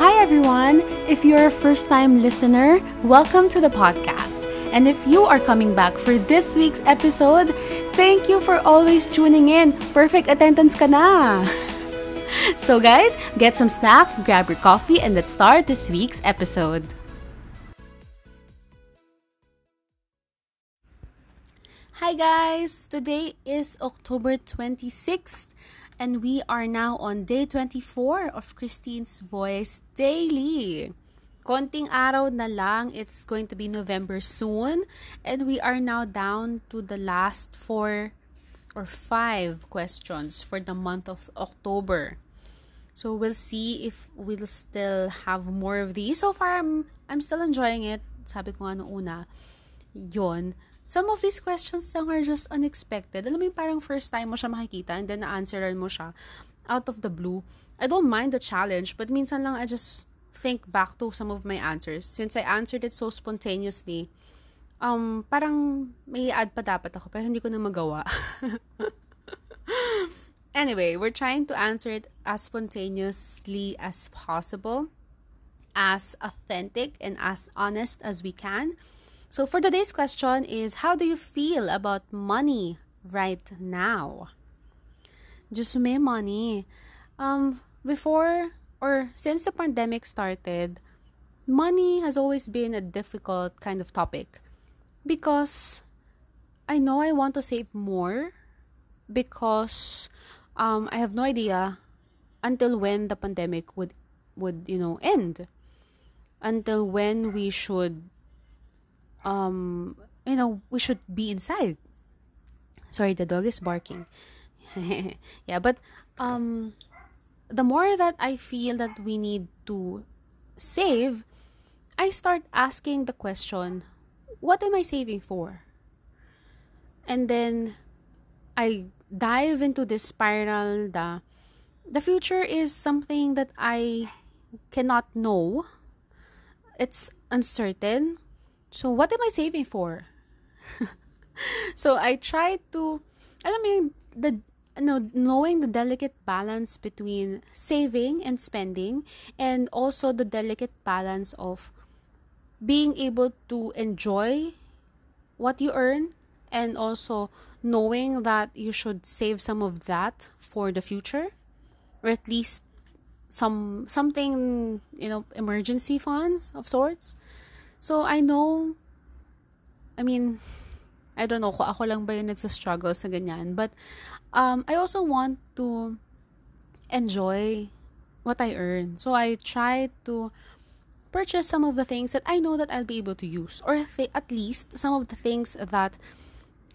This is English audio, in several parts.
Hi, everyone. If you're a first time listener, welcome to the podcast. And if you are coming back for this week's episode, thank you for always tuning in. Perfect attendance ka na. So, guys, get some snacks, grab your coffee, and let's start this week's episode. Hi, guys. Today is October 26th, and we are now on day 24 of Christine's Voice Daily. Konting araw na lang, it's going to be November soon, and we are now down to the last four or five questions for the month of October. So we'll see if we'll still have more of these. So far, I'm, I'm still enjoying it. Sabi ko nga una, yon. Some of these questions lang are just unexpected. Alam mo yung parang first time mo siya makikita and then na-answeran mo siya out of the blue. I don't mind the challenge, but minsan lang I just think back to some of my answers. Since I answered it so spontaneously, um, parang may add pa dapat ako, pero hindi ko na magawa. anyway, we're trying to answer it as spontaneously as possible, as authentic and as honest as we can. So for today's question is how do you feel about money right now? Just may money. Um before or since the pandemic started, money has always been a difficult kind of topic because I know I want to save more because um, I have no idea until when the pandemic would would you know end until when we should um you know we should be inside sorry the dog is barking yeah but um the more that I feel that we need to save, I start asking the question, what am I saving for? And then I dive into this spiral the the future is something that I cannot know. It's uncertain. So what am I saving for? so I try to I mean the no, knowing the delicate balance between saving and spending and also the delicate balance of being able to enjoy what you earn and also knowing that you should save some of that for the future or at least some something you know emergency funds of sorts so i know i mean I don't know kung ako lang ba yung nagsa-struggle sa ganyan. But um, I also want to enjoy what I earn. So I try to purchase some of the things that I know that I'll be able to use. Or th- at least some of the things that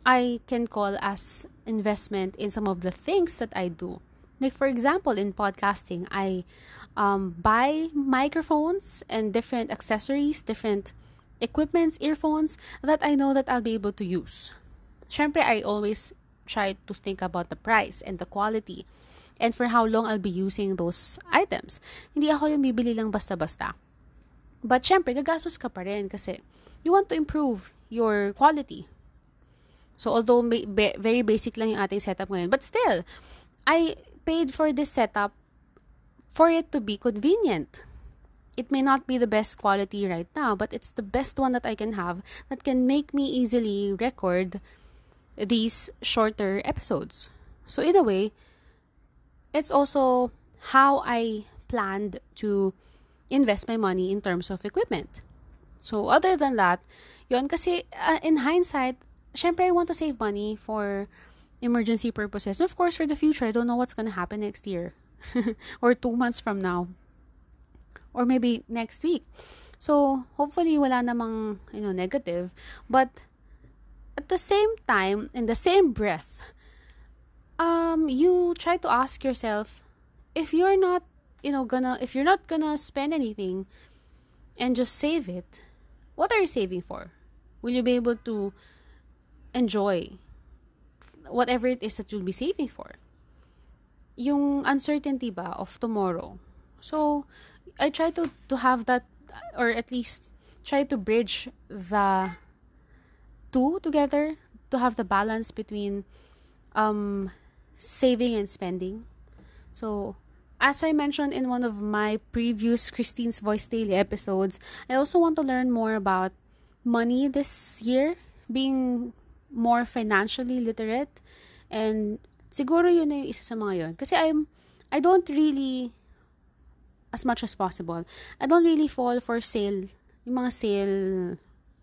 I can call as investment in some of the things that I do. Like for example, in podcasting, I um, buy microphones and different accessories, different equipments, earphones that I know that I'll be able to use. Syempre, I always try to think about the price and the quality and for how long I'll be using those items. Hindi ako yung bibili lang basta-basta. But syempre, gagastos ka pa rin kasi you want to improve your quality. So although may, be, very basic lang yung ating setup ngayon, but still, I paid for this setup for it to be convenient it may not be the best quality right now, but it's the best one that I can have that can make me easily record these shorter episodes. So, either way, it's also how I planned to invest my money in terms of equipment. So, other than that, yon kasi uh, in hindsight, syempre I want to save money for emergency purposes. Of course, for the future, I don't know what's going to happen next year or two months from now or maybe next week. So, hopefully wala namang, you know, negative, but at the same time, in the same breath, um you try to ask yourself if you're not, you know, gonna if you're not gonna spend anything and just save it, what are you saving for? Will you be able to enjoy whatever it is that you'll be saving for? Yung uncertainty ba of tomorrow. So, I try to to have that or at least try to bridge the two together to have the balance between um saving and spending. So as I mentioned in one of my previous Christine's Voice Daily episodes, I also want to learn more about money this year, being more financially literate. And siguro yun na yung isa sa mga yun. Kasi I'm, I don't really, as much as possible, I don't really fall for sale, yung mga sale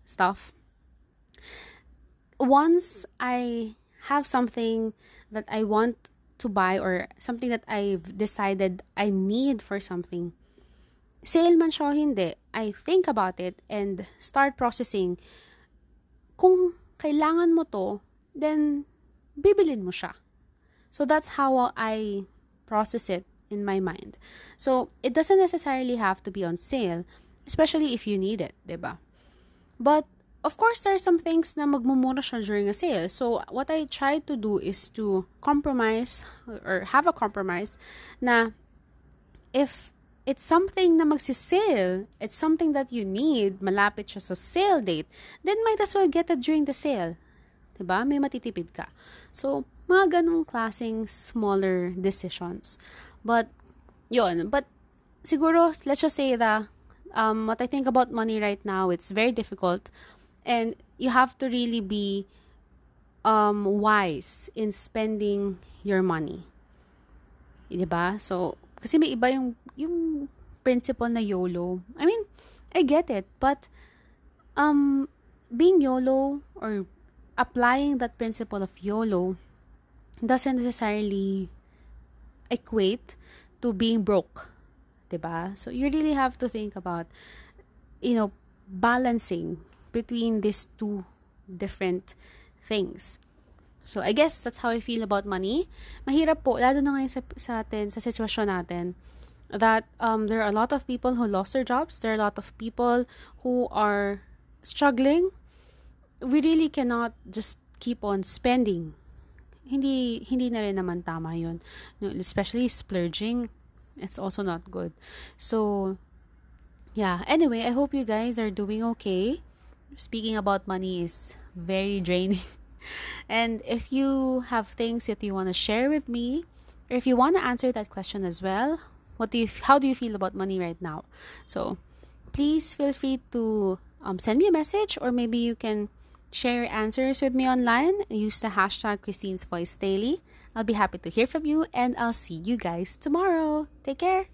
stuff. Once I have something that I want to buy or something that I've decided I need for something, sale man siya hindi, I think about it and start processing. Kung kailangan mo to, then bibilin mo siya. So that's how I process it in my mind. So it doesn't necessarily have to be on sale, especially if you need it, 'di ba? But of course, there are some things na magmumura siya during a sale. So, what I try to do is to compromise or have a compromise na if it's something na magsisale, it's something that you need, malapit siya sa sale date, then might as well get it during the sale. Diba? May matitipid ka. So, mga ganong klaseng smaller decisions. But, yon But, siguro, let's just say that um, what I think about money right now, it's very difficult and you have to really be um, wise in spending your money. Diba? So, kasi may iba yung, yung principle na YOLO. I mean, I get it, but um, being YOLO or applying that principle of YOLO doesn't necessarily equate to being broke. Diba? So, you really have to think about, you know, balancing between these two different things. So, I guess that's how I feel about money. Mahirap po, lalo na ngayon sa, sa atin, sa sitwasyon natin, that um, there are a lot of people who lost their jobs. There are a lot of people who are struggling. We really cannot just keep on spending. Hindi, hindi na rin naman tama yun. Especially splurging. It's also not good. So, yeah. Anyway, I hope you guys are doing okay speaking about money is very draining. And if you have things that you want to share with me, or if you want to answer that question as well, what do you how do you feel about money right now? So, please feel free to um, send me a message, or maybe you can share your answers with me online. Use the hashtag Christine's Voice Daily. I'll be happy to hear from you, and I'll see you guys tomorrow. Take care.